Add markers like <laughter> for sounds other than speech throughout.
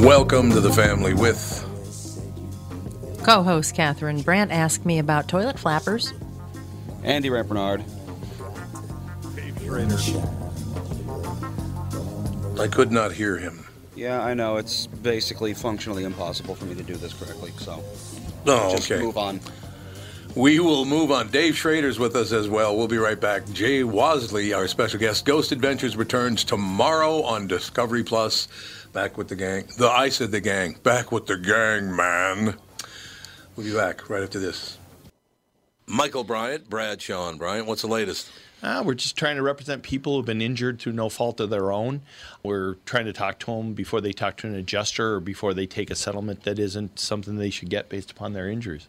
Welcome to the family with Co host Catherine Brandt asked me about toilet flappers. Andy Rampernard. I could not hear him. Yeah, I know. It's basically functionally impossible for me to do this correctly, so Oh, just okay. move on. We will move on. Dave Schrader's with us as well. We'll be right back. Jay Wasley, our special guest. Ghost Adventures returns tomorrow on Discovery Plus. Back with the gang. The I said the gang. Back with the gang, man. We'll be back right after this. Michael Bryant, Bradshaw and Bryant. What's the latest? Uh, we're just trying to represent people who've been injured through no fault of their own. We're trying to talk to them before they talk to an adjuster or before they take a settlement that isn't something they should get based upon their injuries.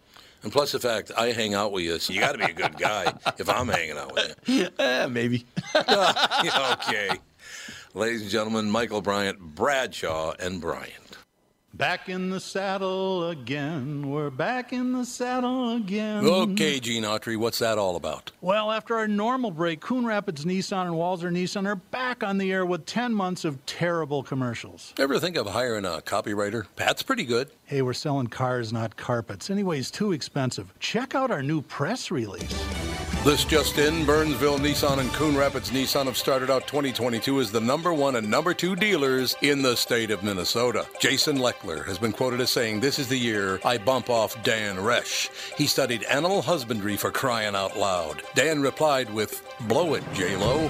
And plus the fact I hang out with you, so you got to be a good guy if I'm hanging out with you. <laughs> Eh, maybe. Yeah, <laughs> okay. Ladies and gentlemen, Michael Bryant, Bradshaw, and Bryant. Back in the saddle again. We're back in the saddle again. Okay, Gene Autry, what's that all about? Well, after our normal break, Coon Rapids Nissan and Walzer Nissan are back on the air with 10 months of terrible commercials. Ever think of hiring a copywriter? Pat's pretty good. Hey, we're selling cars, not carpets. Anyways, too expensive. Check out our new press release. This just in, Burnsville Nissan and Coon Rapids Nissan have started out 2022 as the number one and number two dealers in the state of Minnesota. Jason Leckler has been quoted as saying, This is the year I bump off Dan Resch. He studied animal husbandry for crying out loud. Dan replied with, Blow it, J-Lo.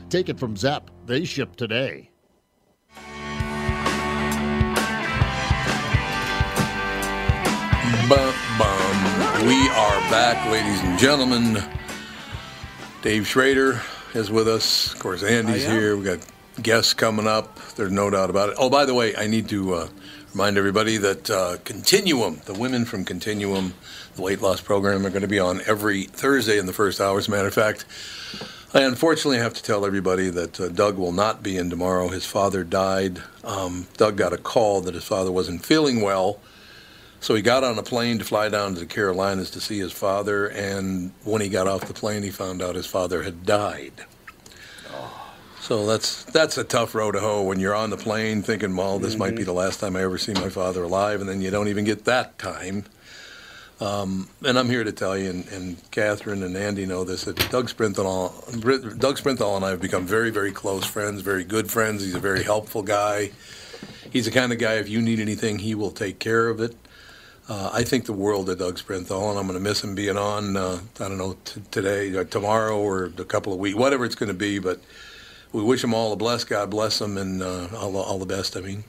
Take it from Zepp. They ship today. Bum, bum. We are back, ladies and gentlemen. Dave Schrader is with us. Of course, Andy's here. We got guests coming up. There's no doubt about it. Oh, by the way, I need to uh, remind everybody that uh, Continuum, the women from Continuum, the weight loss program, are going to be on every Thursday in the first hour. As a matter of fact, I unfortunately have to tell everybody that uh, Doug will not be in tomorrow. His father died. Um, Doug got a call that his father wasn't feeling well. So he got on a plane to fly down to the Carolinas to see his father, and when he got off the plane, he found out his father had died. So that's that's a tough road to hoe when you're on the plane thinking, well, this might be the last time I ever see my father alive, and then you don't even get that time. Um, and I'm here to tell you, and, and Catherine and Andy know this, that Doug Sprinthal, Doug Sprinthal and I have become very, very close friends, very good friends. He's a very helpful guy. He's the kind of guy, if you need anything, he will take care of it. Uh, I think the world of Doug Sprinthal, and I'm going to miss him being on, uh, I don't know, t- today, or tomorrow, or a couple of weeks, whatever it's going to be, but we wish him all the bless. God bless him, and uh, all, all the best. I mean,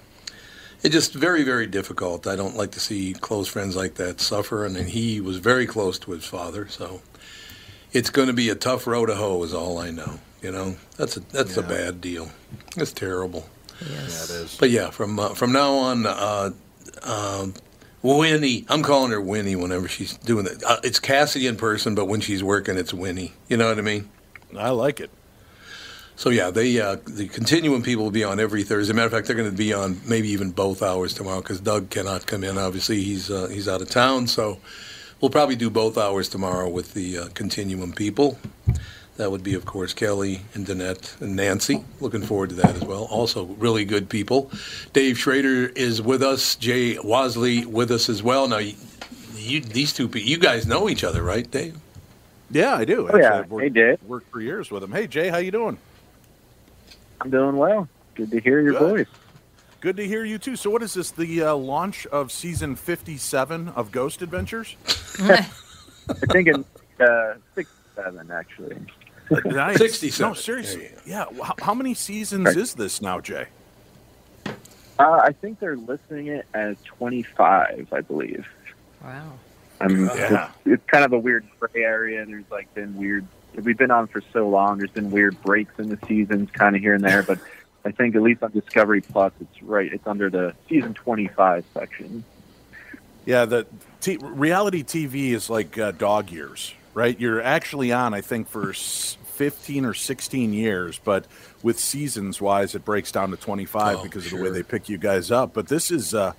it's just very, very difficult. I don't like to see close friends like that suffer, and he was very close to his father, so it's going to be a tough road to hoe. Is all I know. You know, that's a that's a bad deal. It's terrible. Yeah, it is. But yeah, from uh, from now on, uh, um, Winnie. I'm calling her Winnie whenever she's doing it. Uh, it's Cassie in person, but when she's working, it's Winnie. You know what I mean? I like it. So yeah, they uh, the continuum people will be on every Thursday. Matter of fact, they're going to be on maybe even both hours tomorrow because Doug cannot come in. Obviously, he's uh, he's out of town, so we'll probably do both hours tomorrow with the uh, continuum people. That would be, of course, Kelly and Danette and Nancy. Looking forward to that as well. Also, really good people. Dave Schrader is with us. Jay Wasley with us as well. Now, you, you these two you guys know each other, right, Dave? Yeah, I do. Oh, yeah. I've worked, Hey, Dave. Worked for years with him. Hey, Jay, how you doing? I'm doing well. Good to hear your Good. voice. Good to hear you too. So, what is this? The uh, launch of season fifty-seven of Ghost Adventures? I think in uh, six, seven actually. Nice. <laughs> 67. No, seriously. Yeah. How, how many seasons is this now, Jay? Uh, I think they're listing it as 25, I believe. Wow. I'm, Yeah. it's, it's kind of a weird gray area. There's like been weird. We've been on for so long. There's been weird breaks in the seasons, kind of here and there. But I think at least on Discovery Plus, it's right. It's under the season 25 section. Yeah, the t- reality TV is like uh, dog years, right? You're actually on, I think, for s- 15 or 16 years, but with seasons wise, it breaks down to 25 Oh, because of the way they pick you guys up. But this is uh,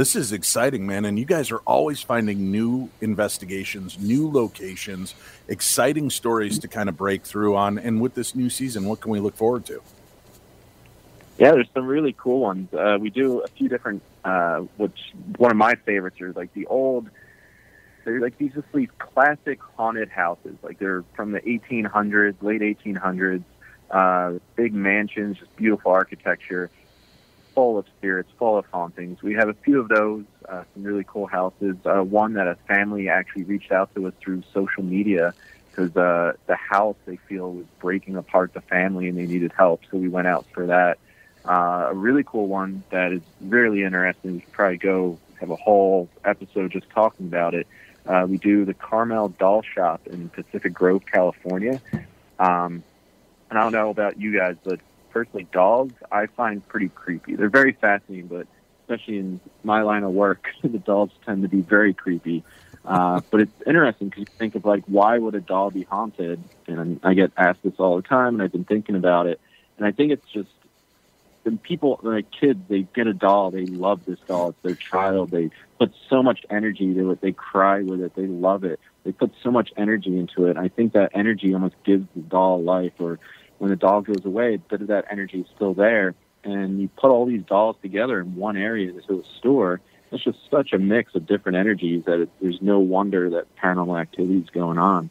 this is exciting, man, and you guys are always finding new investigations, new locations, exciting stories to kind of break through on. And with this new season, what can we look forward to? Yeah, there's some really cool ones. Uh, we do a few different. Uh, which one of my favorites are like the old. They're like these just these classic haunted houses. Like they're from the 1800s, late 1800s. Uh, big mansions, just beautiful architecture, full of spirits, full of hauntings. We have a few of those. Uh, some really cool houses. Uh, one that a family actually reached out to us through social media because uh, the house they feel was breaking apart the family and they needed help. So we went out for that. Uh, a really cool one that is really interesting. We could probably go have a whole episode just talking about it. Uh, we do the Carmel Doll Shop in Pacific Grove, California. Um, and I don't know about you guys, but personally, dolls I find pretty creepy. They're very fascinating, but especially in my line of work, <laughs> the dolls tend to be very creepy. Uh, <laughs> but it's interesting because you think of like, why would a doll be haunted? And I get asked this all the time, and I've been thinking about it. And I think it's just the people, like kids, they get a doll, they love this doll, it's their child. They put so much energy into it, they cry with it, they love it. They put so much energy into it. I think that energy almost gives the doll life. Or when the doll goes away, a bit of that energy is still there. And you put all these dolls together in one area into a store. It's just such a mix of different energies that it, there's no wonder that paranormal activity is going on.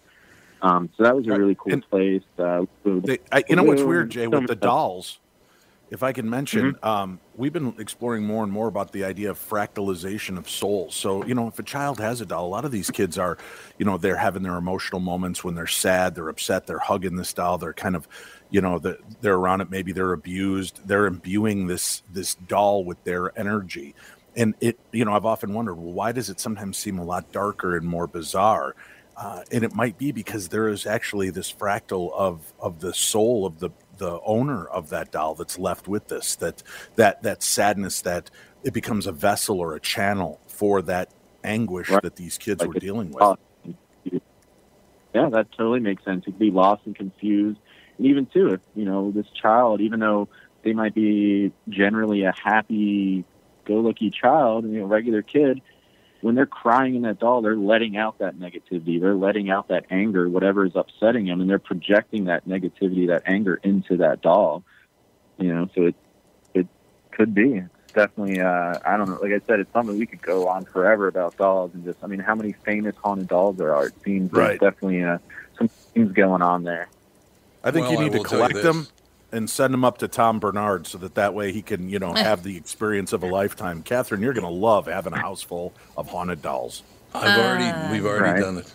Um, so that was a really cool And- place. Uh, They, I, you know what's weird, Jay, with the dolls? If I can mention, Mm-hmm. um, we've been exploring more and more about the idea of fractalization of souls. So, you know, if a child has a doll, a lot of these kids are, you know, they're having their emotional moments when they're sad, they're upset, they're hugging this doll, they're kind of, you know, the, they're around it. Maybe they're abused. They're imbuing this this doll with their energy, and it, you know, I've often wondered, well, why does it sometimes seem a lot darker and more bizarre? uh, and it might be because there is actually this fractal of of the soul of the the owner of that doll that's left with this that that that sadness that it becomes a vessel or a channel for that anguish Right. that these kids Like were dealing with. Yeah, that totally makes sense. You could be lost and confused. Even too, if you know this child, even though they might be generally a happy, go-lucky child, you know, regular kid, when they're crying in that doll, they're letting out that negativity. They're letting out that anger, whatever is upsetting them, and they're projecting that negativity, that anger into that doll. You know, so it it could be. It's definitely. Uh, I don't know. Like I said, it's something we could go on forever about dolls and just. I mean, how many famous haunted dolls there are? It seems Right. there's definitely uh, some things going on there. I think Well, you need to will tell you collect them and send them up to Tom Barnard so that that way he can, you know, <laughs> have the experience of a lifetime. Catherine, you're going to love having a house full of haunted dolls. I've already, we've already Right. done it.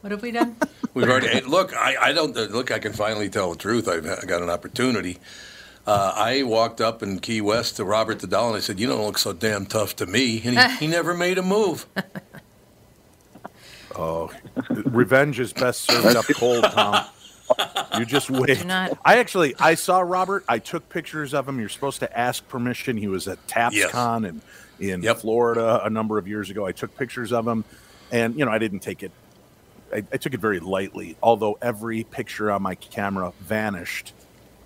What have we done? <laughs> We've already look. I, I don't look. I can finally tell the truth. I've ha- got an opportunity. Uh, I walked up in Key West to Robert the Doll and I said, "You don't look so damn tough to me," and he, he never made a move. <laughs> Oh, revenge is best served up cold, Tom. You just <laughs> wait. Not- I actually, I saw Robert. I took pictures of him. You're supposed to ask permission. He was at Yes. TAPSCon in in Yep. Florida a number of years ago. I took pictures of him, and you know, I didn't take it. I, I took it very lightly. Although every picture on my camera vanished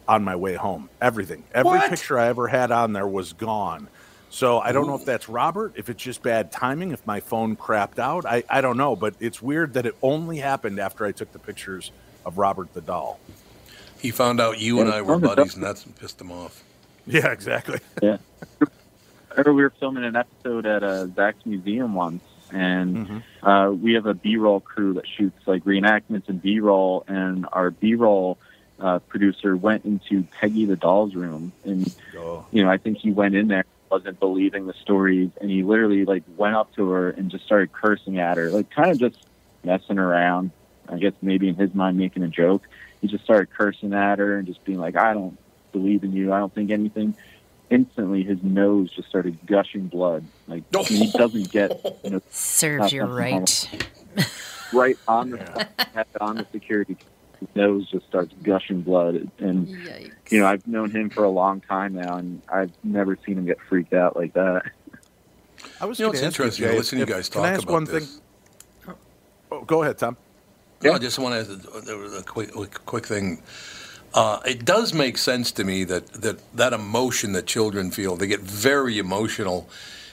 on my way home. Everything, every What? picture I ever had on there was gone. So I don't know if that's Robert, if it's just bad timing, if my phone crapped out. I, I don't know, but it's weird that it only happened after I took the pictures of Robert the doll. He found out you and I were buddies, and that's what pissed him off. Yeah, exactly. <laughs> Yeah. I we were filming an episode at uh, Zak's museum once, and uh, we have a B-roll crew that shoots like reenactments and B-roll, and our B-roll uh, producer went into Peggy the doll's room, and Oh. you know I think he went in there wasn't believing the stories, and he literally like went up to her and just started cursing at her, like kind of just messing around. I guess maybe in his mind making a joke. He just started cursing at her and just being like, "I don't believe in you. I don't think anything." Instantly, his nose just started gushing blood. Like he doesn't get you know, Serves you Not- not right. right on the on the security. His nose just starts gushing blood, and Yikes. you know I've known him for a long time now, and I've never seen him get freaked out like that. I was You know, gonna it's interesting to Jay, listen to if- you guys can I talk ask about one this. thing? Oh, go ahead, Tom. No, I just want to there was a quick, quick, thing. Uh, it does make sense to me that, that that emotion that children feel, they get very emotional.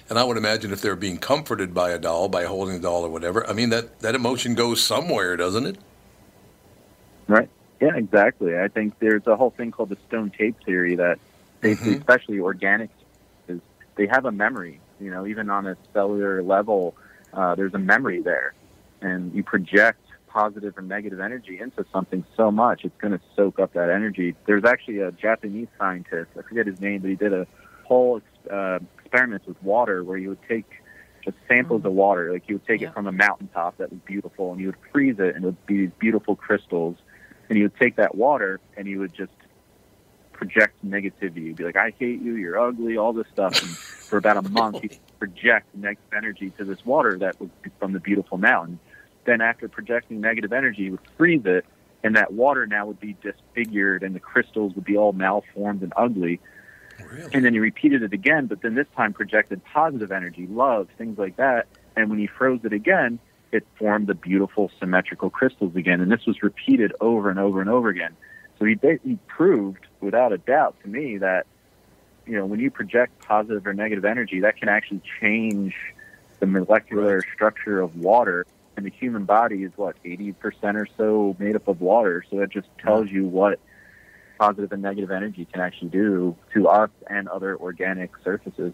And I would imagine if they're being comforted by a doll, by holding a doll or whatever, I mean, that, that emotion goes somewhere, doesn't it? Right. Yeah, exactly. I think there's a whole thing called the stone tape theory that basically, especially organic, is they have a memory. You know, even on a cellular level, uh, there's a memory there, and you project positive or negative energy into something so much, it's going to soak up that energy. There's actually a Japanese scientist, I forget his name, but he did a whole uh, experiment with water where you would take just samples of water, like you would take Yeah. it from a mountaintop that was beautiful, and you would freeze it, and it would be these beautiful crystals, and you would take that water and you would just project negativity. You'd be like, "I hate you. You're ugly." All this stuff, and for about a month, you <laughs> project negative energy to this water that was from the beautiful mountain. Then, after projecting negative energy, you would freeze it, and that water now would be disfigured, and the crystals would be all malformed and ugly. Really? And then you repeated it again, but then this time projected positive energy, love, things like that. And when you froze it again, it formed the beautiful symmetrical crystals again. And this was repeated over and over and over again. So he, he proved, without a doubt, to me that you know when you project positive or negative energy, that can actually change the molecular structure of water. And the human body is what eighty percent or so made up of water. So it just tells you what positive and negative energy can actually do to us and other organic surfaces.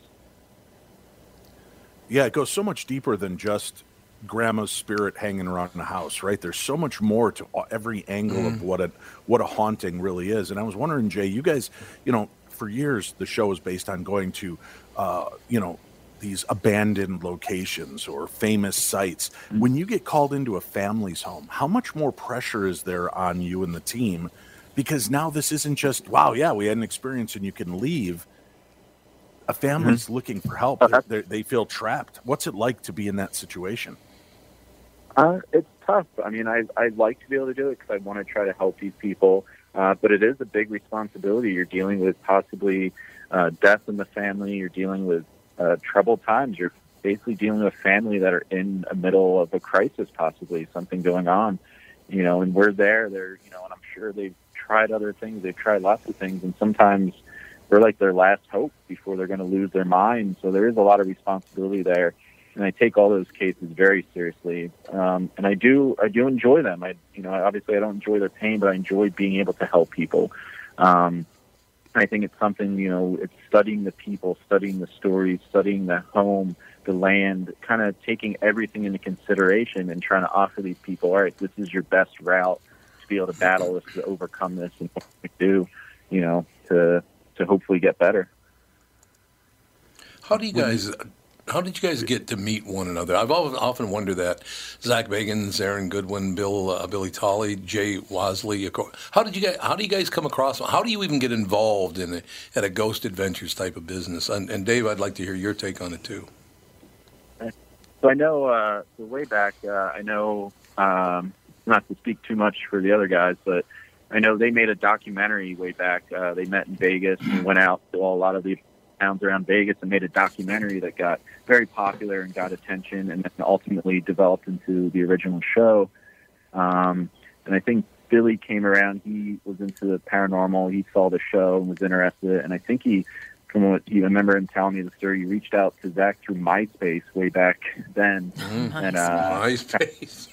Yeah, it goes so much deeper than just grandma's spirit hanging around in the house, right? There's so much more to every angle of what a what a haunting really is. And I was wondering, Jay, you guys, you know, for years the show was based on going to, uh, you know, these abandoned locations or famous sites. When you get called into a family's home, how much more pressure is there on you and the team? Because now this isn't just, wow, yeah, we had an experience and you can leave. A family's looking for help. They're, they're, they feel trapped. What's it like to be in that situation? Uh, it's tough. I mean, I I'd like to be able to do it because I want to try to help these people, uh, but it is a big responsibility. You're dealing with possibly uh, death in the family. You're dealing with uh, troubled times. You're basically dealing with family that are in the middle of a crisis, possibly something going on. You know, and we're there. They're you know, and I'm sure they've tried other things. They've tried lots of things, and sometimes we're like their last hope before they're going to lose their mind. So there is a lot of responsibility there. and I take all those cases very seriously. Um, and I do I do enjoy them. I you know obviously I don't enjoy their pain, but I enjoy being able to help people. Um, I think it's something you know it's studying the people, studying the stories, studying the home, the land, kind of taking everything into consideration and trying to offer these people, all right, this is your best route to be able to battle this, to overcome this, and what we do, you know, to to hopefully get better. How do you guys? How did you guys get to meet one another? I've often, wondered that. Zak Bagans, Aaron Goodwin, Bill uh, Billy Tolley, Jay Wasley. How did you guys? How do you guys come across? How do you even get involved in a, at a Ghost Adventures type of business? And, and Dave, I'd like to hear your take on it too. So I know uh, way back. Uh, I know um, not to speak too much for the other guys, but I know they made a documentary way back. Uh, they met in Vegas and went out to a lot of the towns around Vegas and made a documentary that got very popular and got attention, and then ultimately developed into the original show. Um, and I think Billy came around. He was into the paranormal. He saw the show and was interested. And I think he, from what you remember him telling me the story, he reached out to Zak through MySpace way back then. Mm-hmm. And uh, <laughs> MySpace.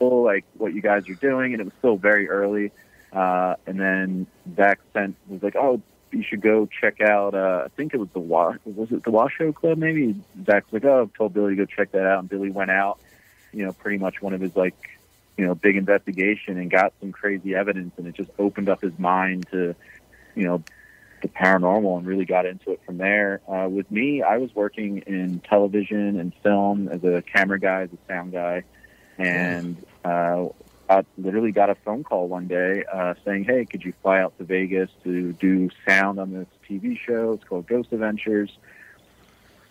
<laughs> like what you guys are doing, and it was still very early. Uh, and then Zak sent was like, "Oh, you should go check out." Uh, I think it was the Wa was it the Washoe Club? Maybe Zak's like, "Oh, told Billy to go check that out," and Billy went out. You know, pretty much one of his like, you know, big investigation and got some crazy evidence, and it just opened up his mind to, you know, the paranormal and really got into it from there. Uh, with me, I was working in television and film as a camera guy, as a sound guy, and uh, I literally got a phone call one day uh, saying, "Hey, could you fly out to Vegas to do sound on this TV show? It's called Ghost Adventures."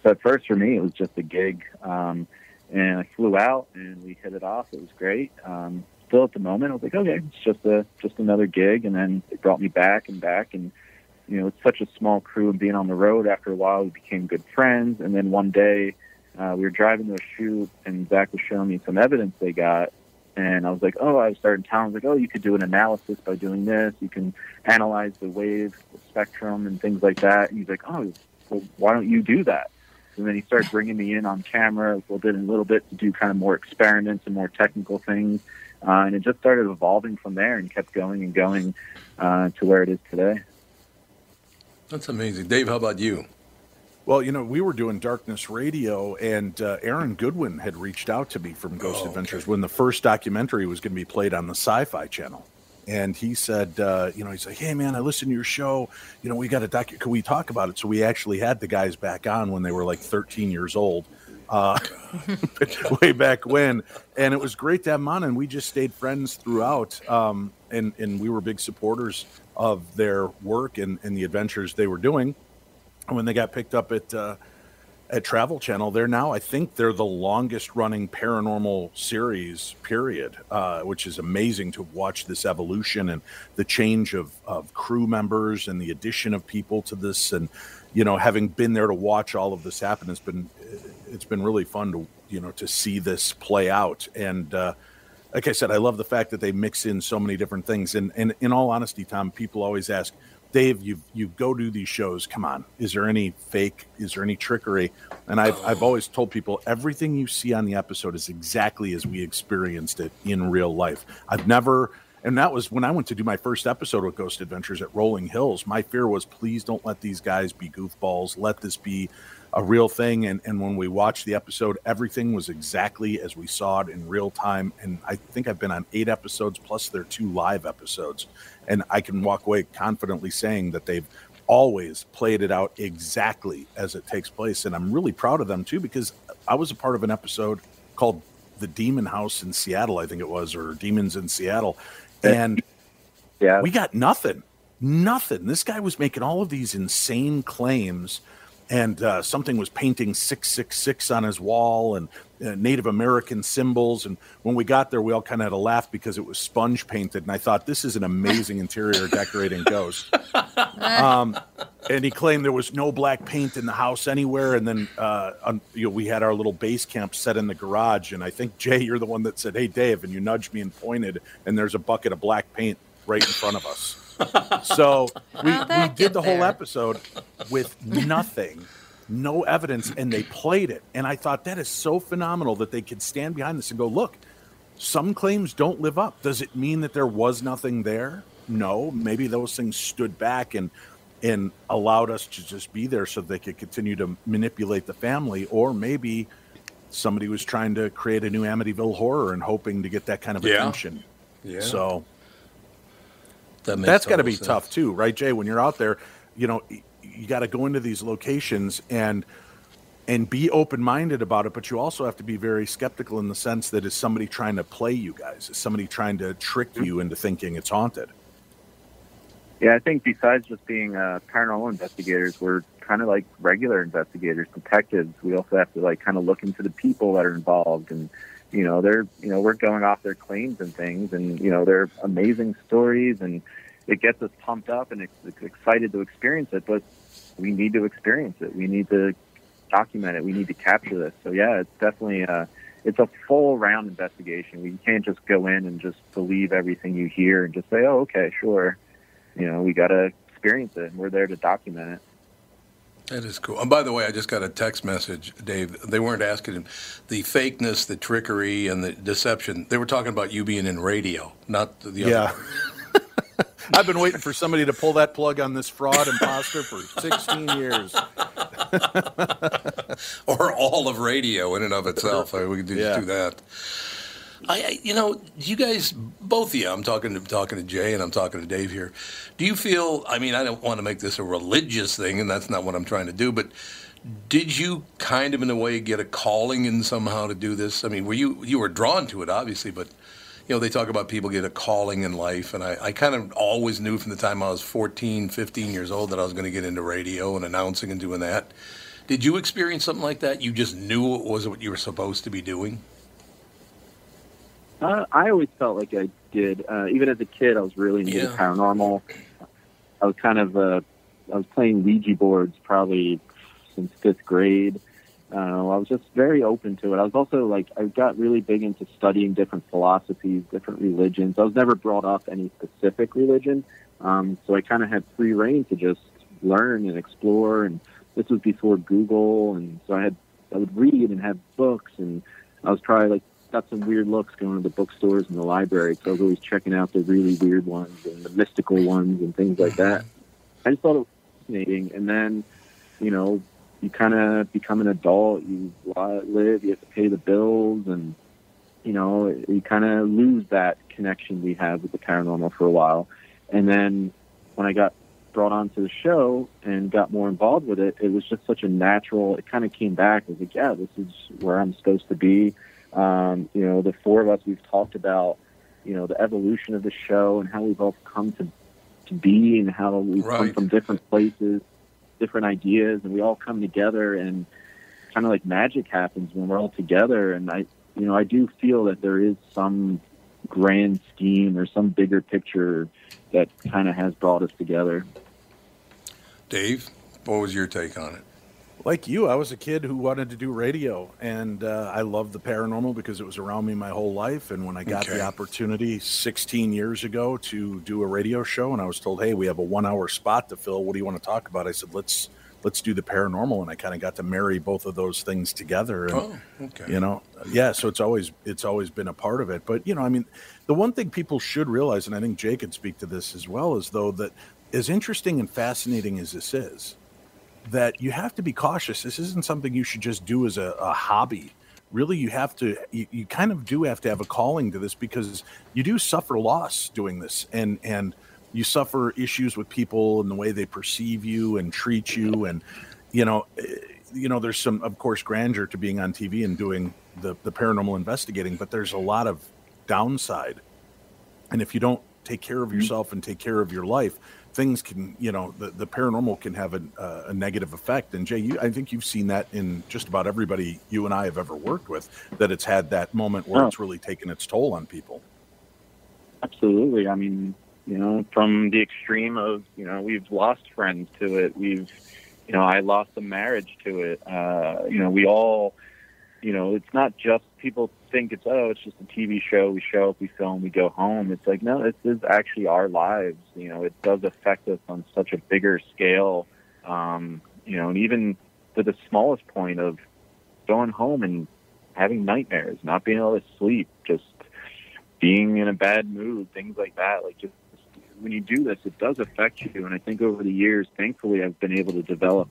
So at first, for me, it was just a gig, um, and I flew out and we hit it off. It was great. Um, still, at the moment, I was like, "Okay, it's just a just another gig," and then it brought me back and back and you know, it's such a small crew and being on the road after a while, we became good friends. And then one day, uh, we were driving to a shoot and Zak was showing me some evidence they got. And I was like, oh, I started telling him, like, oh, you could do an analysis by doing this. You can analyze the wave spectrum and things like that. And he's like, oh, well, why don't you do that? And then he started bringing me in on camera a little bit, and a little bit to do kind of more experiments and more technical things. Uh, and it just started evolving from there and kept going and going uh, to where it is today. That's amazing. Dave, how about you? Well, you know, we were doing Darkness Radio, and uh, Aaron Goodwin had reached out to me from Ghost Oh, Adventures okay. when the first documentary was going to be played on the Sci Fi channel. And he said, uh, you know, he's like, hey, man, I listened to your show. You know, we got a doc. Can we talk about it? So we actually had the guys back on when they were like 13 years old. Uh, <laughs> <laughs> way back when, and it was great to have them on, and we just stayed friends throughout. Um, and and we were big supporters of their work and, and the adventures they were doing. When they got picked up at uh, at Travel Channel, they're now I think they're the longest running paranormal series period, uh, which is amazing to watch this evolution and the change of of crew members and the addition of people to this, and you know having been there to watch all of this happen, it's been it's been really fun to you know to see this play out and. Uh, like I said, I love the fact that they mix in so many different things. And, and in all honesty, Tom, people always ask, Dave, you you go do these shows. Come on, is there any fake? Is there any trickery? And I've I've always told people everything you see on the episode is exactly as we experienced it in real life. I've never. And that was when I went to do my first episode of Ghost Adventures at Rolling Hills. My fear was, please don't let these guys be goofballs. Let this be a real thing. And, and when we watched the episode, everything was exactly as we saw it in real time. And I think I've been on eight episodes plus their two live episodes. And I can walk away confidently saying that they've always played it out exactly as it takes place. And I'm really proud of them too, because I was a part of an episode called The Demon House in Seattle, I think it was, or Demons in Seattle. And Yeah. we got nothing. Nothing. This guy was making all of these insane claims, and uh, something was painting 666 on his wall and uh, Native American symbols. And when we got there, we all kind of had a laugh because it was sponge painted. And I thought, this is an amazing interior <laughs> decorating ghost. <laughs> Um, and he claimed there was no black paint in the house anywhere. And then uh, on, you know, we had our little base camp set in the garage. And I think, <laughs> Jay, you're the one that said, Hey, Dave. And you nudged me and pointed, and there's a bucket of black paint right in front of us. So <laughs> we, we did the whole there? episode with nothing. no evidence, and they played it. And I thought that is so phenomenal that they could stand behind this and go, look, some claims don't live up. Does it mean that there was nothing there? No. Maybe those things stood back and and allowed us to just be there so they could continue to manipulate the family, or maybe somebody was trying to create a new Amityville horror and hoping to get that kind of Yeah. attention. Yeah. So That makes that's got to be sense. tough too, right, Jay? When you're out there, you know, you got to go into these locations and and be open minded about it, but you also have to be very skeptical in the sense that is somebody trying to play you guys? Is somebody trying to trick you into thinking it's haunted? Yeah, I think besides just being uh, paranormal investigators, we're kind of like regular investigators, detectives. We also have to like kind of look into the people that are involved, and you know, they're you know we're going off their claims and things, and you know, they're amazing stories, and it gets us pumped up and excited to experience it. But we need to experience it. We need to document it. We need to capture this. So yeah, it's definitely uh it's a full round investigation. We can't just go in and just believe everything you hear and just say, "Oh, okay, sure." You know, we got to experience it. and We're there to document it. That is cool. And by the way, I just got a text message, Dave. They weren't asking him the fakeness, the trickery, and the deception. They were talking about you being in radio, not the other. <laughs> I've been waiting for somebody to pull that plug on this fraud imposter for 16 years. <laughs> or all of radio in and of itself. I, we could just Yeah. do that. I, I, you know, you guys, both of you. I'm talking to talking to Jay and I'm talking to Dave here. Do you feel? I mean, I don't want to make this a religious thing, and that's not what I'm trying to do. But did you kind of, in a way, get a calling in somehow to do this? I mean, were you you were drawn to it, obviously, but you know, they talk about people get a calling in life, and I, I kind of always knew from the time I was 14, 15 years old that I was going to get into radio and announcing and doing that. Did you experience something like that? You just knew it was what you were supposed to be doing? Uh, I always felt like I did. Uh, even as a kid, I was really into Yeah. paranormal. I was kind of uh, I was playing Ouija boards probably since fifth grade. Uh, I was just very open to it. I was also like I got really big into studying different philosophies, different religions. I was never brought up any specific religion, um, so I kind of had free reign to just learn and explore. And this was before Google, and so I had I would read and have books, and I was probably like got some weird looks going to the bookstores and the library. So I was always checking out the really weird ones and the mystical ones and things like that. I just thought it was fascinating. And then, you know, you kind of become an adult. You live. You have to pay the bills, and you know, you kind of lose that connection we have with the paranormal for a while. And then when I got brought onto the show and got more involved with it, it was just such a natural. It kind of came back. I was like, yeah, this is where I'm supposed to be. Um, you know, the four of us, we've talked about, you know, the evolution of the show and how we've all come to, to be and how we've come from different places, different ideas, and we all come together and kind of like magic happens when we're all together. And I, you know, I do feel that there is some grand scheme or some bigger picture that kind of has brought us together. Dave, what was your take on it? Like you, I was a kid who wanted to do radio, and uh, I loved the paranormal because it was around me my whole life. And when I got Okay. the opportunity 16 years ago to do a radio show, and I was told, "Hey, we have a one-hour spot to fill. What do you want to talk about?" I said, "Let's let's do the paranormal," and I kind of got to marry both of those things together. And, Oh, okay. You know, yeah. So it's always it's always been a part of it. But you know, I mean, the one thing people should realize, and I think Jay could speak to this as well, is though that as interesting and fascinating as this is, that you have to be cautious. This isn't something you should just do as a, a hobby. Really, you have to, you, you kind of do have to have a calling to this because you do suffer loss doing this. And, and you suffer issues with people and the way they perceive you and treat you. And, you know, eh, you know, there's some, of course, grandeur to being on TV and doing the, the paranormal investigating, but there's a lot of downside. And if you don't take care of yourself and take care of your life, things can, you know, the, the paranormal can have a, uh, a negative effect. And Jay, you, I think you've seen that in just about everybody you and I have ever worked with, that it's had that moment where Oh. it's really taken its toll on people. Absolutely. I mean, you know, from the extreme of, you know, we've lost friends to it. We've, you know, I lost a marriage to it. Uh, you know, we all, you know, it's not just people think it's, oh, it's just a TV show. We show up, we film, we go home. It's like, no, this is actually our lives. You know, it does affect us on such a bigger scale. Um, you know, and even to the smallest point of going home and having nightmares, not being able to sleep, just being in a bad mood, things like that. Like just when you do this, it does affect you. And I think over the years, thankfully, I've been able to develop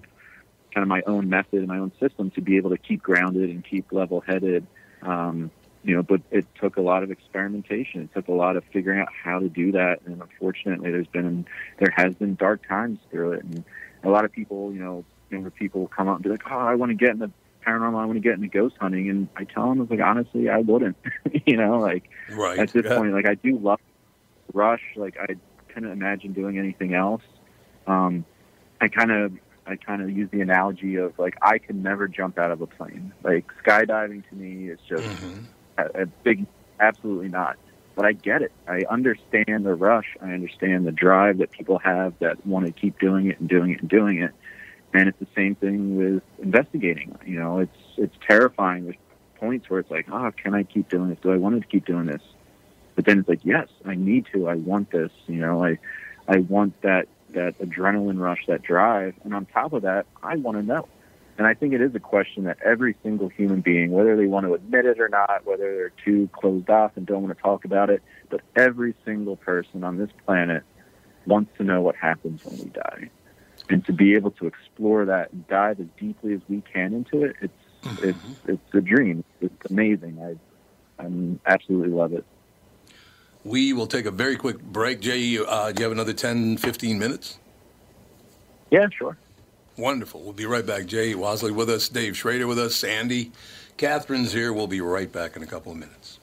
kind of my own method and my own system to be able to keep grounded and keep level headed. Um, you know, but it took a lot of experimentation. It took a lot of figuring out how to do that. And unfortunately, there's been, there has been dark times through it. And a lot of people, you know, younger people come out and be like, oh, I want to get in the paranormal. I want to get into ghost hunting. And I tell them, like, honestly, I wouldn't, <laughs> you know, like right. at this yeah. point, like I do love Rush. Like I couldn't imagine doing anything else. Um, I kind of, I kind of use the analogy of like I can never jump out of a plane. Like skydiving to me is just Mm-hmm. a, a big, absolutely not. But I get it. I understand the rush. I understand the drive that people have that want to keep doing it and doing it and doing it. And it's the same thing with investigating. You know, it's it's terrifying. There's points where it's like, oh, can I keep doing this? Do I want to keep doing this? But then it's like, yes, I need to. I want this. You know, I I want that that adrenaline rush, that drive. And on top of that, I want to know. And I think it is a question that every single human being, whether they want to admit it or not, whether they're too closed off and don't want to talk about it, but every single person on this planet wants to know what happens when we die. And to be able to explore that and dive as deeply as we can into it, it's it's mm-hmm. it's a dream. It's amazing. I I absolutely love it. We will take a very quick break. Jay, uh, do you have another 10, 15 minutes? Yeah, sure. Wonderful. We'll be right back. Jay Wasley with us, Dave Schrader with us, Sandy. Catherine's here. We'll be right back in a couple of minutes.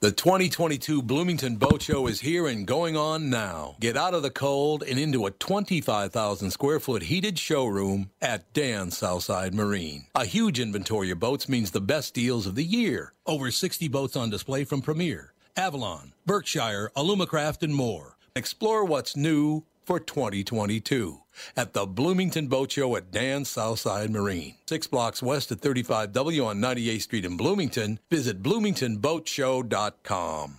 The 2022 Bloomington Boat Show is here and going on now. Get out of the cold and into a 25,000 square foot heated showroom at Dan Southside Marine. A huge inventory of boats means the best deals of the year. Over 60 boats on display from Premier, Avalon, Berkshire, Alumacraft, and more. Explore what's new for 2022 at the Bloomington Boat Show at Dan Southside Marine. Six blocks west of 35W on 98th Street in Bloomington. Visit bloomingtonboatshow.com.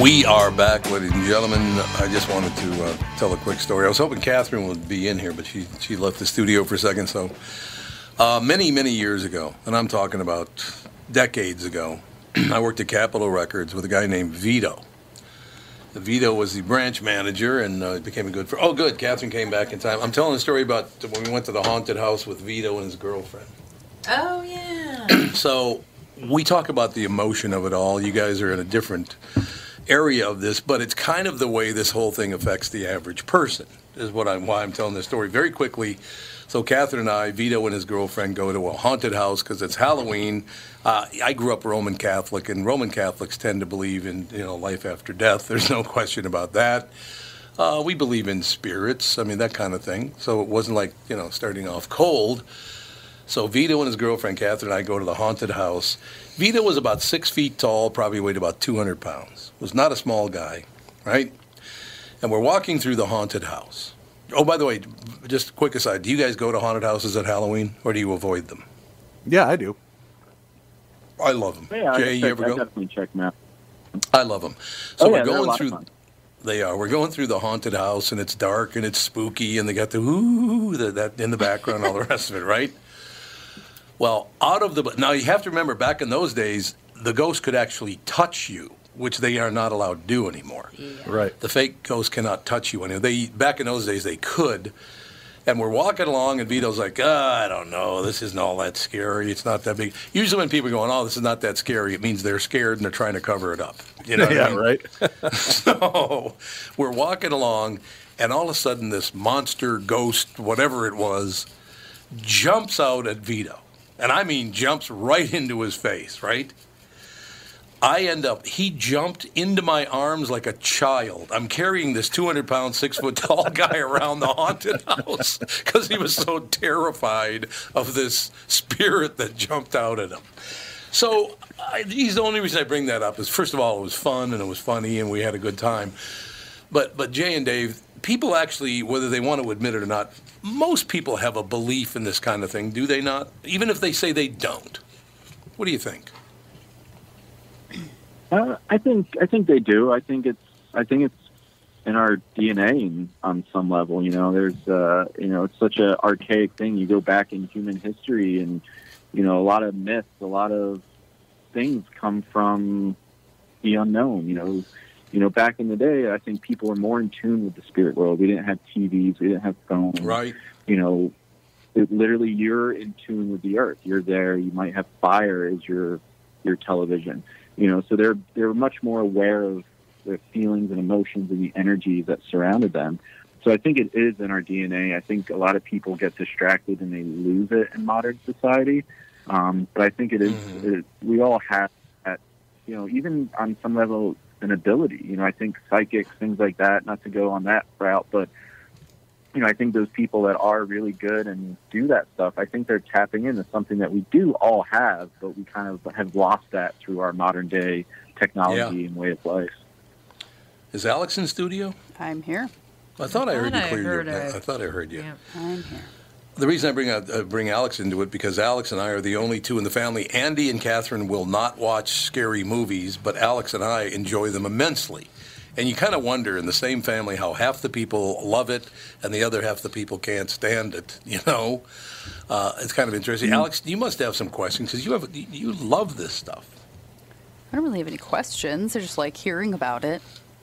We are back, ladies and gentlemen. I just wanted to uh, tell a quick story. I was hoping Catherine would be in here, but she, she left the studio for a second. So, uh, many, many years ago, and I'm talking about decades ago, <clears throat> I worked at Capitol Records with a guy named Vito. Vito was the branch manager and uh, became a good friend. Oh, good. Catherine came back in time. I'm telling a story about when we went to the haunted house with Vito and his girlfriend. Oh, yeah. <clears throat> so we talk about the emotion of it all. You guys are in a different area of this, but it's kind of the way this whole thing affects the average person. Is what I'm why I'm telling this story very quickly. So Catherine and I, Vito and his girlfriend, go to a haunted house because it's Halloween. Uh, I grew up Roman Catholic, and Roman Catholics tend to believe in you know life after death. <laughs> There's no question about that. Uh, we believe in spirits. I mean that kind of thing. So it wasn't like you know starting off cold. So Vito and his girlfriend Catherine and I go to the haunted house. Vito was about six feet tall, probably weighed about 200 pounds. Was not a small guy, right? And we're walking through the haunted house. Oh, by the way, just a quick aside: Do you guys go to haunted houses at Halloween, or do you avoid them? Yeah, I do. I love them. Yeah, I Jay, you ever I go? definitely check them out. I love them. So Oh, yeah, we're they're going through. They are. We're going through the haunted house, and it's dark and it's spooky, and they got the ooh the, that in the background, all the rest of it, right? Well, out of the now you have to remember back in those days, the ghost could actually touch you, which they are not allowed to do anymore. Right. The fake ghost cannot touch you anymore. They back in those days they could. And we're walking along, and Vito's like, ah, I don't know, this isn't all that scary. It's not that big. Usually, when people are going, oh, this is not that scary, it means they're scared and they're trying to cover it up. You know what I yeah, mean? right. <laughs> so we're walking along, and all of a sudden, this monster ghost, whatever it was, jumps out at Vito. And I mean, jumps right into his face, right? I end up, he jumped into my arms like a child. I'm carrying this 200 pound, six foot tall <laughs> guy around the haunted house <laughs> because he was so terrified of this spirit that jumped out at him. So I, he's the only reason I bring that up is first of all it was fun and it was funny and we had a good time. But but Jay and Dave, people actually, whether they want to admit it or not, most people have a belief in this kind of thing, do they not? Even if they say they don't. What do you think? Uh, I think I think they do. I think it's I think it's in our DNA on some level. You know, there's uh, you know it's such a archaic thing. You go back in human history, and you know a lot of myths, a lot of things come from the unknown. You know, you know back in the day, I think people were more in tune with the spirit world. We didn't have TVs, we didn't have phones. Right. You know, it, literally you're in tune with the earth. You're there. You might have fire as your your television. You know, so they're they're much more aware of their feelings and emotions and the energies that surrounded them. So I think it is in our DNA. I think a lot of people get distracted and they lose it in modern society. Um, but I think it is, it, we all have that, you know, even on some level, an ability. You know, I think psychics, things like that, not to go on that route, but you know, I think those people that are really good and do that stuff, I think they're tapping into something that we do all have, but we kind of have lost that through our modern day technology and way of life. Is Alex in studio? I'm here. I thought I heard you I clear heard your, I- I thought I heard you. I'm here. The reason I bring out, uh, bring Alex into it because Alex and I are the only two in the family. Andy and Catherine will not watch scary movies, but Alex and I enjoy them immensely. And you kind of wonder in the same family how half the people love it and the other half the people can't stand it. <laughs> You know, uh, it's kind of interesting. Alex, you must have some questions because you have you- you love this stuff. I don't really have any questions. I just like hearing about it.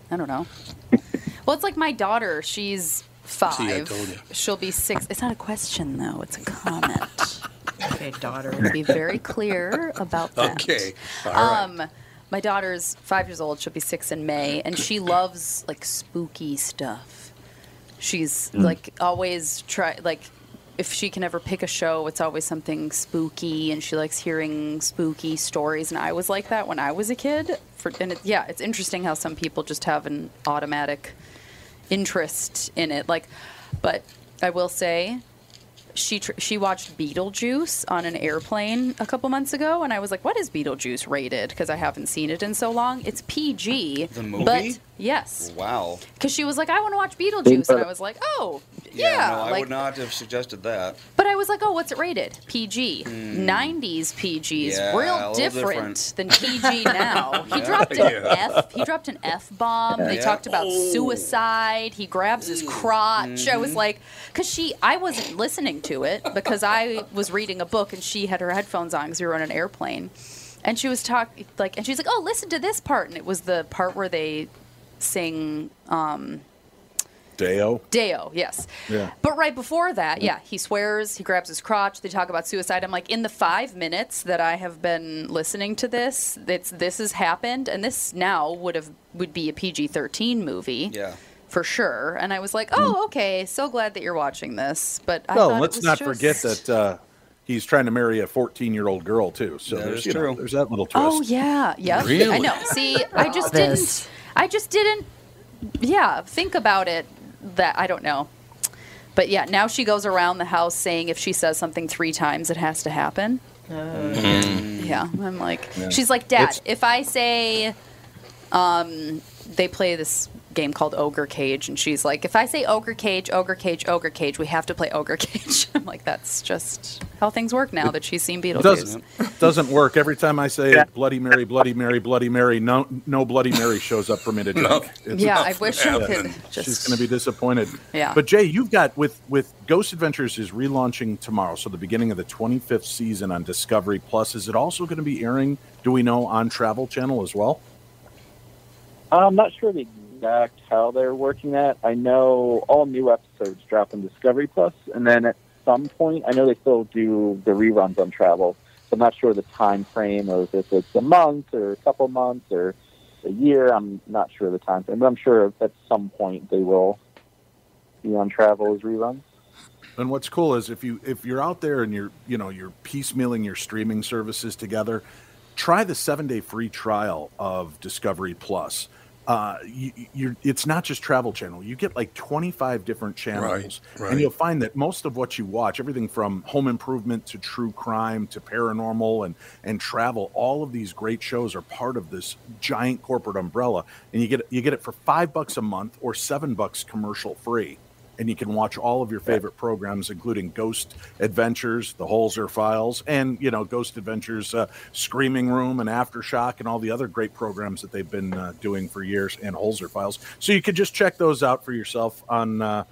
I don't know. <laughs> well, it's like my daughter. She's five. See, I told you. She'll be six. It's not a question though. It's a comment. <laughs> okay, daughter. Be very clear about that. Okay, all right. Um, my daughter's five years old. She'll be six in May, and she loves like spooky stuff. She's Mm. like always try like if she can ever pick a show, it's always something spooky, and she likes hearing spooky stories. And I was like that when I was a kid. For and it, yeah, it's interesting how some people just have an automatic interest in it. Like, but I will say she tr- she watched Beetlejuice on an airplane a couple months ago, and I was like, "What is Beetlejuice rated?" Because I haven't seen it in so long. It's PG. The movie? But yes, Wow. because she was like, "I want to watch Beetlejuice," and I was like, "Oh, yeah." no, I like, would not have suggested that. but I was like, "Oh, what's it rated? PG. 90s PG is Hmm. Yeah, real different, different. than PG <laughs> now." He Yeah. dropped an Yeah. F. He dropped an F bomb. They Yeah. talked about Oh. suicide. He grabs his crotch. I Mm-hmm. was like, because she, I wasn't listening to it because I was reading a book and she had her headphones on because we were on an airplane, and she was talking like, and she's like, "Oh, listen to this part," and it was the part where they sing. Um, Day-O. Day-O, yes. Yeah. But right before that, yeah, he swears, he grabs his crotch, they talk about suicide. I'm like, in the five minutes that I have been listening to this, it's this has happened, and this now would have would be a PG thirteen movie. Yeah. For sure. And I was like, Oh, okay, so glad that you're watching this. But I well, let's was not just- forget that uh, he's trying to marry a 14 year old girl too. So That there's is you know, true. there's that little twist. Oh yeah, yep. Really? I know. See, I just This. didn't I just didn't yeah, think about it that I don't know. But yeah, now she goes around the house saying if she says something three times, it has to happen. Yeah, I'm like, Yeah. she's like, Dad, It's- if I say, um, they play this game called Ogre Cage, and she's like, if I say Ogre Cage, Ogre Cage, Ogre Cage, we have to play Ogre <laughs> Cage. I'm like, that's just how things work now that she's seen Beetlejuice. doesn't doesn't work. Every time I say Bloody Mary, Bloody Mary, Bloody Mary, no no Bloody Mary shows up for me to drink. It's- Yeah, I wish I could She's going to be disappointed. Yeah. But Jay, you've got with with Ghost Adventures is relaunching tomorrow, so the beginning of the 25th season on Discovery Plus. Is it also going to be airing? Do we know on Travel Channel as well? I'm not sure the exact how they're working that. I know all new episodes drop on Discovery Plus, and then at some point, I know they still do the reruns on Travel. So I'm not sure the time frame of if it's a month or a couple months or a year. I'm not sure the time frame, but I'm sure at some point they will be on Travel as reruns. And what's cool is if you if you're out there and you're you know you're piecemealing your streaming services together, try the seven day free trial of Discovery Plus. Uh, you, you're it's not just Travel Channel. You get like 25 different channels, right. and you'll find that most of what you watch, everything from home improvement to true crime to paranormal and and travel, all of these great shows are part of this giant corporate umbrella. And you get you get it for five bucks a month or seven bucks commercial free and you can watch all of your favorite programs, including Ghost Adventures, The Holzer Files, and you know Ghost Adventures, uh, Screaming Room, and Aftershock, and all the other great programs that they've been uh, doing for years, and Holzer Files. So you could just check those out for yourself on uh,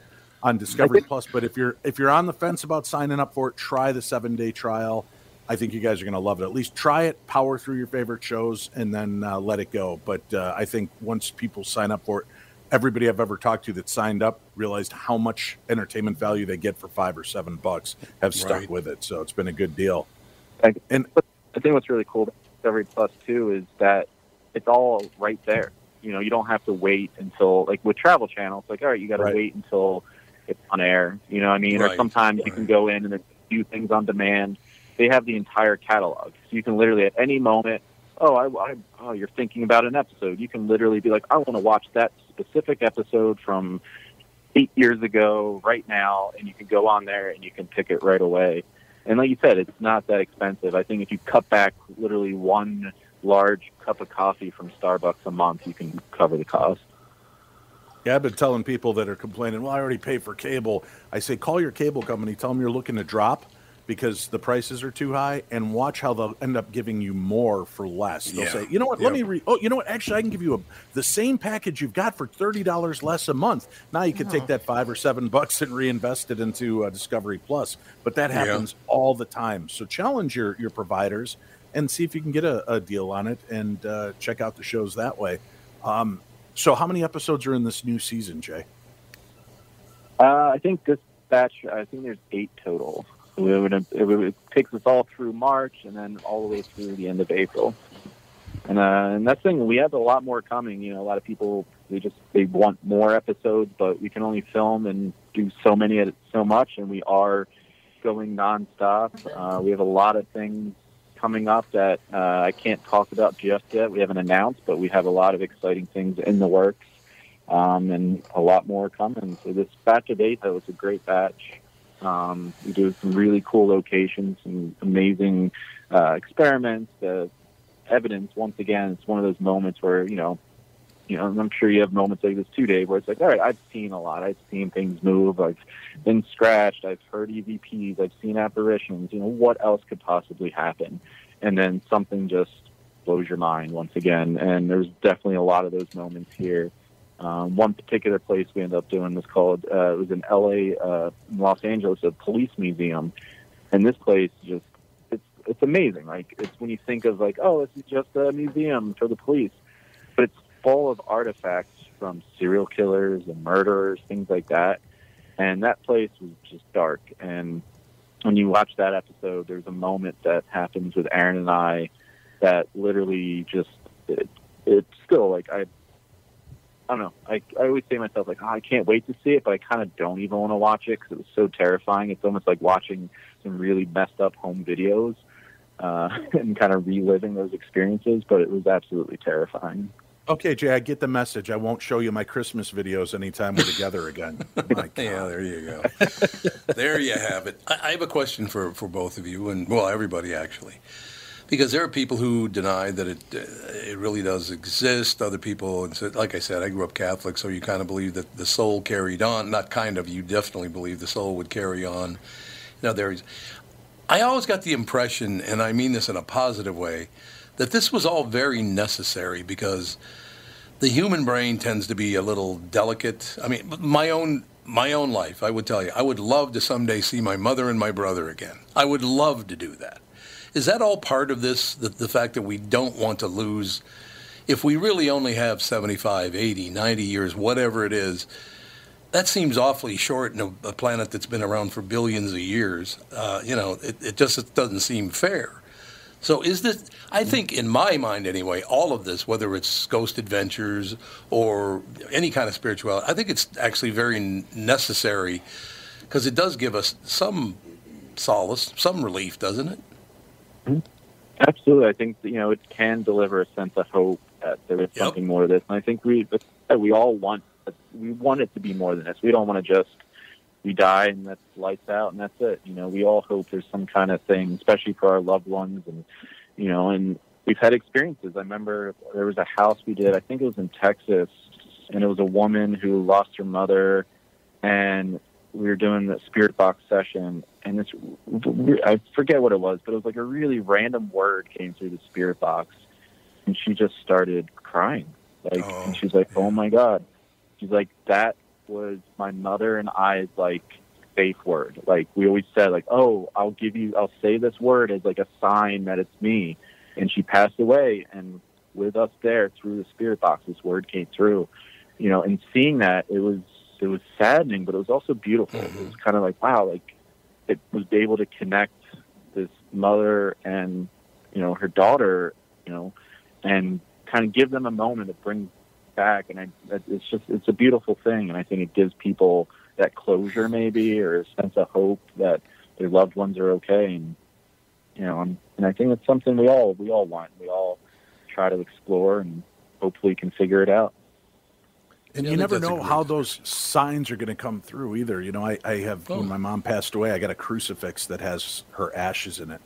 on Discovery Plus. But if you're if you're on the fence about signing up for it, try the seven day trial. I think you guys are going to love it. At least try it, power through your favorite shows, and then uh, let it go. But uh, I think once people sign up for it, everybody I've ever talked to that signed up realized how much entertainment value they get for five or seven bucks, have stuck Right. with it. So it's been a good deal. And I think what's really cool about Discovery Plus too is that it's all right there. You know, you don't have to wait until like with Travel Channel. It's like all right, you got to Right. wait until it's on air. You know, what I mean, or Right, sometimes you can go in and there's a few things on demand. They have the entire catalog, so you can literally at any moment. Oh, I, I oh, you're thinking about an episode. You can literally be like, I want to watch that specific episode from eight years ago right now, and you can go on there and you can pick it right away. And like you said, it's not that expensive. I think if you cut back literally one large cup of coffee from Starbucks a month, you can cover the cost. Yeah, I've been telling people that are complaining, well, I already pay for cable. I say, call your cable company, tell them you're looking to drop because the prices are too high, and watch how they'll end up giving you more for less. They'll Yeah. say, you know what, let Yep. me re. Oh, you know what? Actually, I can give you a, the same package you've got for thirty dollars less a month. Now you can take that five or seven bucks and reinvest it into uh, Discovery Plus. But that Yeah. happens all the time. So challenge your your providers and see if you can get a, a deal on it, and uh, check out the shows that way. Um, so, how many episodes are in this new season, Jay? Uh, I think this batch, I think there's eight total. It, it, it takes us all through March and then all the way through the end of April. And uh, and that's the thing. We have a lot more coming. You know, a lot of people they just they want more episodes, but we can only film and do so many at so much, and we are going nonstop. Uh, we have a lot of things coming up that uh, I can't talk about just yet. We haven't announced, but we have a lot of exciting things in the works, um, and a lot more coming. So this batch of eight, that was a great batch. Um, we do some really cool locations, some amazing uh, experiments. Uh, evidence once again it's one of those moments where you know you know i'm sure you have moments like this too dave where it's like all right i've seen a lot. I've seen things move. I've been scratched. I've heard evps i've seen apparitions. You know what else could possibly happen? And then something just blows your mind once again. And there's definitely a lot of those moments here um, one particular place we ended up doing was called uh, it was in la uh, in los angeles a police museum and this place just it's it's amazing. Like it's when you think of like, oh, this is just a museum for the police, but it's full of artifacts from serial killers and murderers, things like that. And that place was just dark. And when you watch that episode, there's a moment that happens with Aaron and I that literally just it, it's still like I. I don't know. I, I always say to myself like, oh, I can't wait to see it, but I kind of don't even want to watch it because it was so terrifying. It's almost like watching some really messed up home videos uh, <laughs> and kind of reliving those experiences. But it was absolutely terrifying. Okay, Jay, I get the message. I won't show you my Christmas videos anytime we're together again. <laughs> yeah, there you go. <laughs> there you have it. I, I have a question for, for both of you, and well, everybody actually, because there are people who deny that it uh, it really does exist. Other people, like I said, I grew up Catholic, so you kind of believe that the soul carried on. Not kind of, you definitely believe the soul would carry on. Now there is. I always got the impression, and I mean this in a positive way, that this was all very necessary because the human brain tends to be a little delicate. I mean, my own my own life, I would tell you, I would love to someday see my mother and my brother again. I would love to do that. Is that all part of this? The, the fact that we don't want to lose, if we really only have 75, 80, 90 years, whatever it is, that seems awfully short in a, a planet that's been around for billions of years. Uh, you know, it, it just doesn't seem fair. So is this? I think, in my mind anyway, all of this, whether it's Ghost Adventures or any kind of spirituality, I think it's actually very necessary because it does give us some solace, some relief, doesn't it? Mm-hmm. Absolutely, I think you know it can deliver a sense of hope that there is Yep. something more to this, and I think we we all want we want it to be more than this. We don't want to just we die and that's lights out and that's it. You know, we all hope there's some kind of thing, especially for our loved ones, and you know, and we've had experiences. I remember there was a house we did. I think it was in Texas, and it was a woman who lost her mother, and we were doing the spirit box session, and it's I forget what it was, but it was like a really random word came through the spirit box, and she just started crying. Like, and oh, she's like, "Oh my god," she's like, "That was my mother and I's like safe word. Like we always said, like, oh, I'll give you, I'll say this word as like a sign that it's me." And she passed away, and with us there through the spirit box, this word came through. You know, and seeing that, it was it was saddening, but it was also beautiful. It mm-hmm. was kind of like, wow, like it was able to connect this mother and you know her daughter, you know, and kind of give them a moment to bring back. And I, it's just it's a beautiful thing, and I think it gives people that closure maybe or a sense of hope that their loved ones are okay, and you know, and, and I think it's something we all we all want. We all try to explore and hopefully can figure it out. And Yeah, you never know how those signs are going to come through either. You know, I, I have, Oh. when my mom passed away, I got a crucifix that has her ashes in it.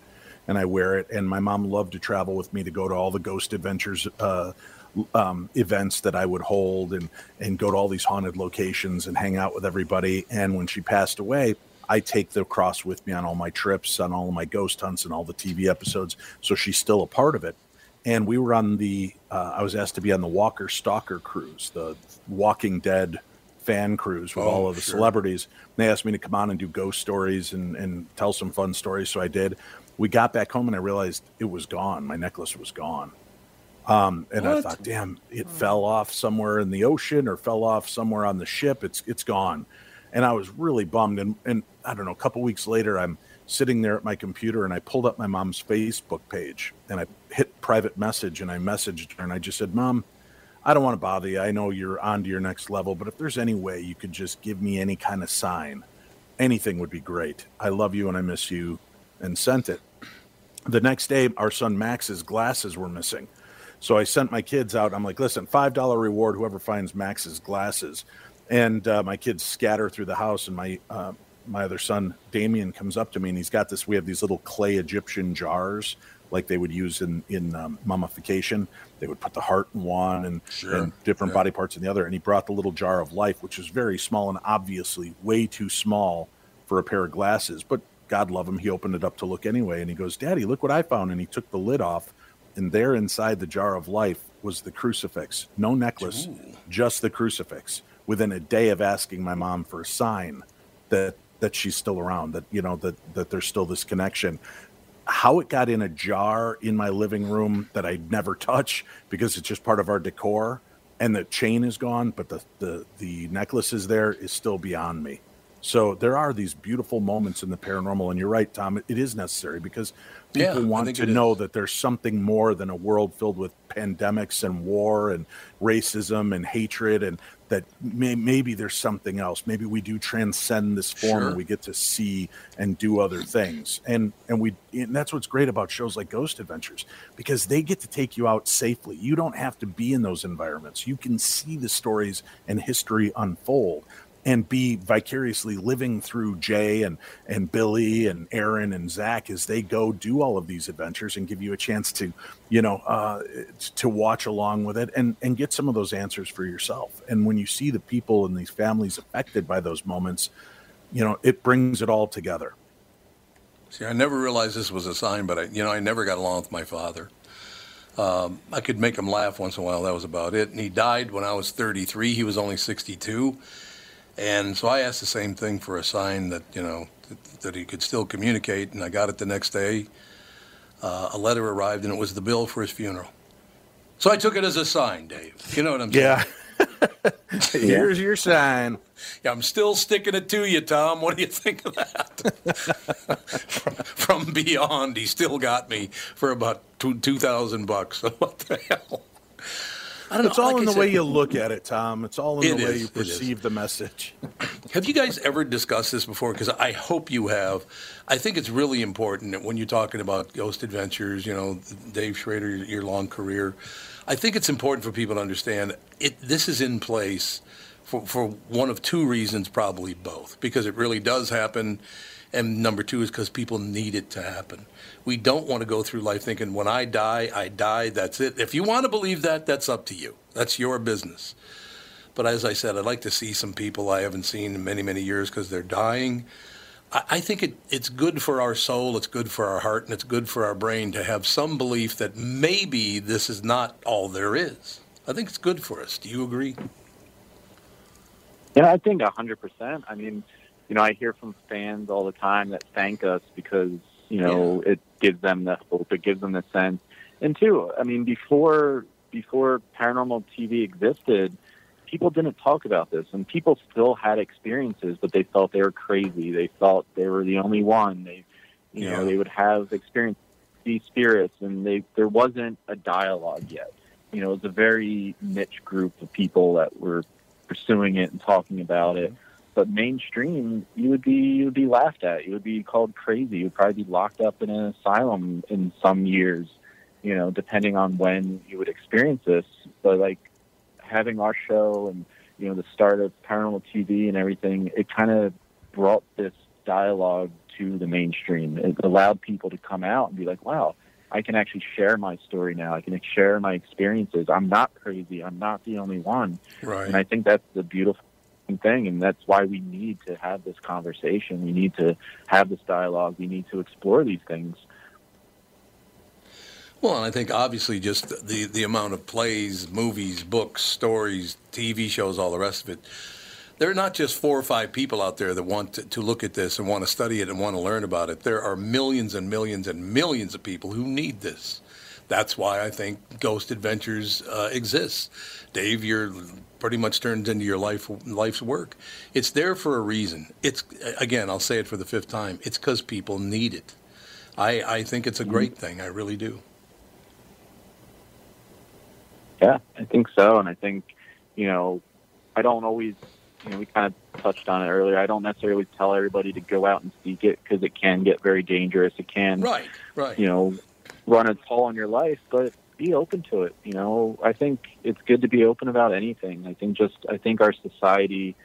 And I wear it. And my mom loved to travel with me to go to all the Ghost Adventures uh, um, events that I would hold and, and go to all these haunted locations and hang out with everybody. And when she passed away, I take the cross with me on all my trips, on all of my ghost hunts, and all the TV episodes. So she's still a part of it and we were on the uh, i was asked to be on the walker stalker cruise the walking dead fan cruise with Oh, all of the sure. celebrities. They asked me to come on and do ghost stories and, and tell some fun stories so i did. We got back home and i realized it was gone. My necklace was gone. Um, and i thought damn it fell off somewhere in the ocean or fell off somewhere on the ship. It's it's gone. And i was really bummed. And, and i don't know a couple weeks later i'm sitting there at my computer and I pulled up my mom's Facebook page and I hit private message and I messaged her and I just said, Mom, I don't want to bother you. I know you're on to your next level, but if there's any way you could just give me any kind of sign, anything would be great. I love you and I miss you, and sent it. The next day, our son Max's glasses were missing. So I sent my kids out. I'm like, listen, $5 reward, whoever finds Max's glasses. And uh, my kids scatter through the house, and my uh, my other son Damien comes up to me, and he's got this. We have these little clay Egyptian jars, like they would use in in um, mummification. They would put the heart in one and, Sure, and different yeah. body parts in the other. And he brought the little jar of life, which is very small and obviously way too small for a pair of glasses. But God love him, he opened it up to look anyway, and he goes, "Daddy, look what I found!" And he took the lid off, and there inside the jar of life was the crucifix, no necklace, just the crucifix. Within a day of asking my mom for a sign that that she's still around, that you know that that there's still this connection. How it got in a jar in my living room that I never touch because it's just part of our decor, and the chain is gone, but the the the necklace is there is still beyond me. So there are these beautiful moments in the paranormal, and you're right, Tom. It is necessary because people I want to know is. that there's something more than a world filled with pandemics and war and racism and hatred, and that may, maybe there's something else. Maybe we do transcend this form Sure. and we get to see and do other things. And and we and that's what's great about shows like Ghost Adventures because they get to take you out safely. You don't have to be in those environments. You can see the stories and history unfold and be vicariously living through Jay and and Billy and Aaron and Zak as they go do all of these adventures and give you a chance to, you know, uh, to watch along with it and and get some of those answers for yourself. And when you see the people and these families affected by those moments, you know, it brings it all together. See, I never realized this was a sign, but I, you know, I never got along with my father. Um, I could make him laugh once in a while. That was about it. And he died when I was 33. He was only 62. And so I asked the same thing for a sign that, you know, that, that he could still communicate. And I got it the next day. Uh, a letter arrived, and it was the bill for his funeral. So I took it as a sign, Dave. You know what I'm saying? Yeah. <laughs> Here's your sign. Yeah, I'm still sticking it to you, Tom. What do you think of that? from, <laughs> from beyond, he still got me for about two two thousand bucks. So <laughs> what the hell? I don't it's know. all like in I the way you <laughs> look at it, Tom. It's all in It the way you perceive the message. <clears throat> Have you guys ever discussed this before? Because I hope you have. I think it's really important that when you're talking about Ghost Adventures, you know, Dave Schrader, your, your long career. I think it's important for people to understand it. This is in place for, for one of two reasons, probably both, because it really does happen, and number two is because people need it to happen. We don't want to go through life thinking, when I die, I die. That's it. If you want to believe that, that's up to you. That's your business. But as I said, I'd like to see some people I haven't seen in many, many years because they're dying. I, I think it, it's good for our soul, it's good for our heart, and it's good for our brain to have some belief that maybe this is not all there is. I think it's good for us. Do you agree? Yeah, I think a hundred percent. I mean, you know, I hear from fans all the time that thank us because you know it gives them the hope, it gives them the sense. And two, I mean, before before paranormal TV existed, people didn't talk about this, and people still had experiences, but they felt they were crazy. They felt they were the only one. They, you know, they would have experience these spirits, and they there wasn't a dialogue yet. You know, it was a very niche group of people that were pursuing it and talking about it. Mm-hmm. But mainstream, you would be you would be laughed at. You would be called crazy. You would probably be locked up in an asylum in some years. You know, depending on when you would experience this. But like having our show and you know the start of paranormal TV and everything, it kind of brought this dialogue to the mainstream. It allowed people to come out and be like, "Wow, I can actually share my story now. I can share my experiences. I'm not crazy. I'm not the only one." Right. And I think that's the beautiful thing, and that's why we need to have this conversation. We need to have this dialogue. We need to explore these things. Well, and I think obviously just the, the amount of plays, movies, books, stories, TV shows, all the rest of it. There are not just four or five people out there that want to, to look at this and want to study it and want to learn about it. There are millions and millions and millions of people who need this. That's why I think Ghost Adventures uh, exists. Dave, you're pretty much turns into your life life's work. It's there for a reason. It's again, I'll say it for the fifth time. It's because people need it. I, I think it's a mm-hmm. great thing. I really do. Yeah, I think so, and I think you know, I don't always. You know, we kind of touched on it earlier. I don't necessarily tell everybody to go out and seek it because it can get very dangerous. It can, Right, right. you know, run a toll on your life, but be open to it. You know, I think it's good to be open about anything. I think just, I think our society,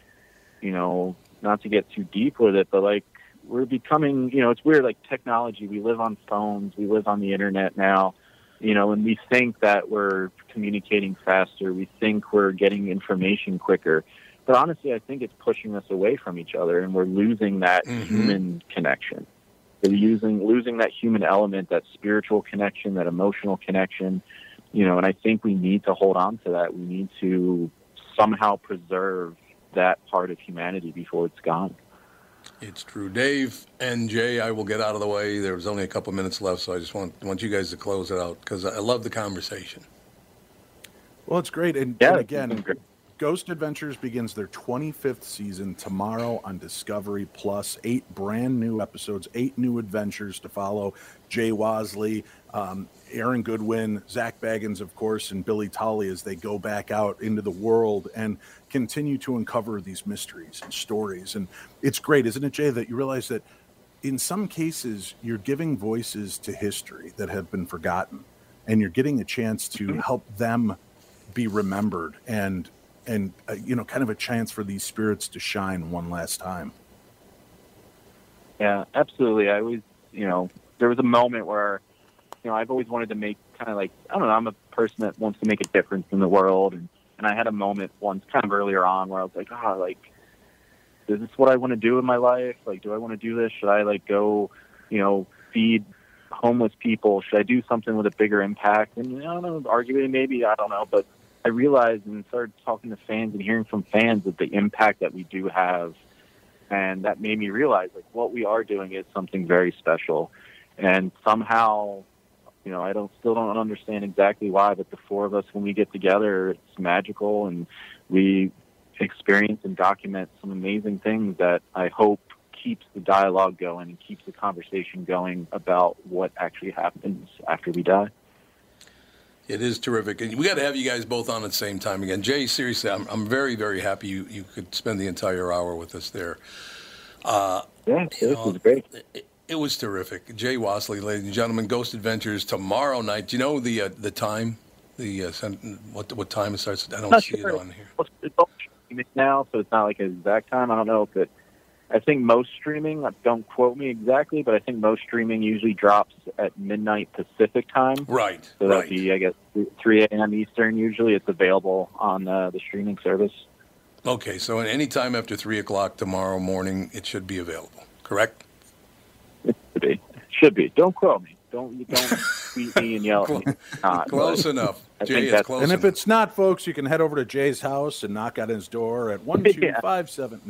you know, not to get too deep with it, but like we're becoming, you know, it's weird, like technology. We live on phones, we live on the internet now, you know, and we think that we're communicating faster. We think we're getting information quicker. But honestly, I think it's pushing us away from each other, and we're losing that Mhm. human connection. We're using losing that human element, that spiritual connection, that emotional connection. You know, and I think we need to hold on to that. We need to somehow preserve that part of humanity before it's gone. It's true. Dave and Jay, I will get out of the way. There was only a couple minutes left, so I just want want you guys to close it out because I love the conversation. Well, it's great, and, Yeah, and it's been again, great. Ghost Adventures begins their 25th season tomorrow on Discovery Plus. Eight brand new episodes, eight new adventures to follow. Jay Wasley, um, Aaron Goodwin, Zak Bagans, of course, and Billy Tolley as they go back out into the world and continue to uncover these mysteries and stories. And it's great, isn't it, Jay, that you realize that in some cases you're giving voices to history that have been forgotten and you're getting a chance to help them be remembered and and uh, you know kind of a chance for these spirits to shine one last time Yeah, absolutely. I always, you know, there was a moment where, you know, I've always wanted to make kind of like I don't know. I'm a person that wants to make a difference in the world, and and I had a moment once, kind of earlier on, where I was like, ah, like, is this what I want to do in my life? Like, do I want to do this? Should I like go, you know, feed homeless people? Should I do something with a bigger impact? And I don't know, arguably maybe I don't know, but I realized and started talking to fans and hearing from fans of the impact that we do have. And that made me realize like what we are doing is something very special. And somehow you know i don't still don't understand exactly why but the four of us when we get together it's magical. And we experience and document some amazing things that i hope keeps the dialogue going and keeps the conversation going about what actually happens after we die It is terrific, and we got to have you guys both on at the same time again. Jay, seriously, I'm, I'm very, very happy you, you could spend the entire hour with us there. Uh, yeah, this know, was great. It, it was terrific. Jay Wasley, ladies and gentlemen, Ghost Adventures tomorrow night. Do you know the uh, the time? The uh, what what time it starts? I don't Not see sure. it on here. It's now, so it's not like an exact time. I don't know if it. I think most streaming. Don't quote me exactly, but I think most streaming usually drops at midnight Pacific time. Right. So that'd be, I guess, 3 a.m. Eastern. Usually, it's available on uh, the streaming service. Okay, so at any time after three o'clock tomorrow morning, it should be available. Correct? It should be. Should be. Don't quote me. Don't you don't tweet me and yell at me. <laughs> Not, Close enough. I Jay think is that's close and if it's not, folks, you can head over to Jay's house and knock on his door at one <laughs> two five seven.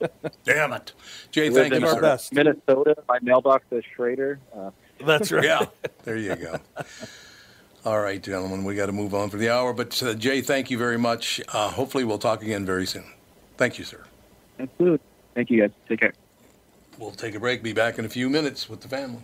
<laughs> Damn it, Jay! Thank you, in, sir. uh, Minnesota. My mailbox is Schrader. Uh, That's right. Yeah, there you go. All right, gentlemen, we got to move on for the hour. But uh, Jay, thank you very much. Uh, hopefully, we'll talk again very soon. Thank you, sir. Absolutely. Thank you, guys. Take care. We'll take a break. Be back in a few minutes with the family.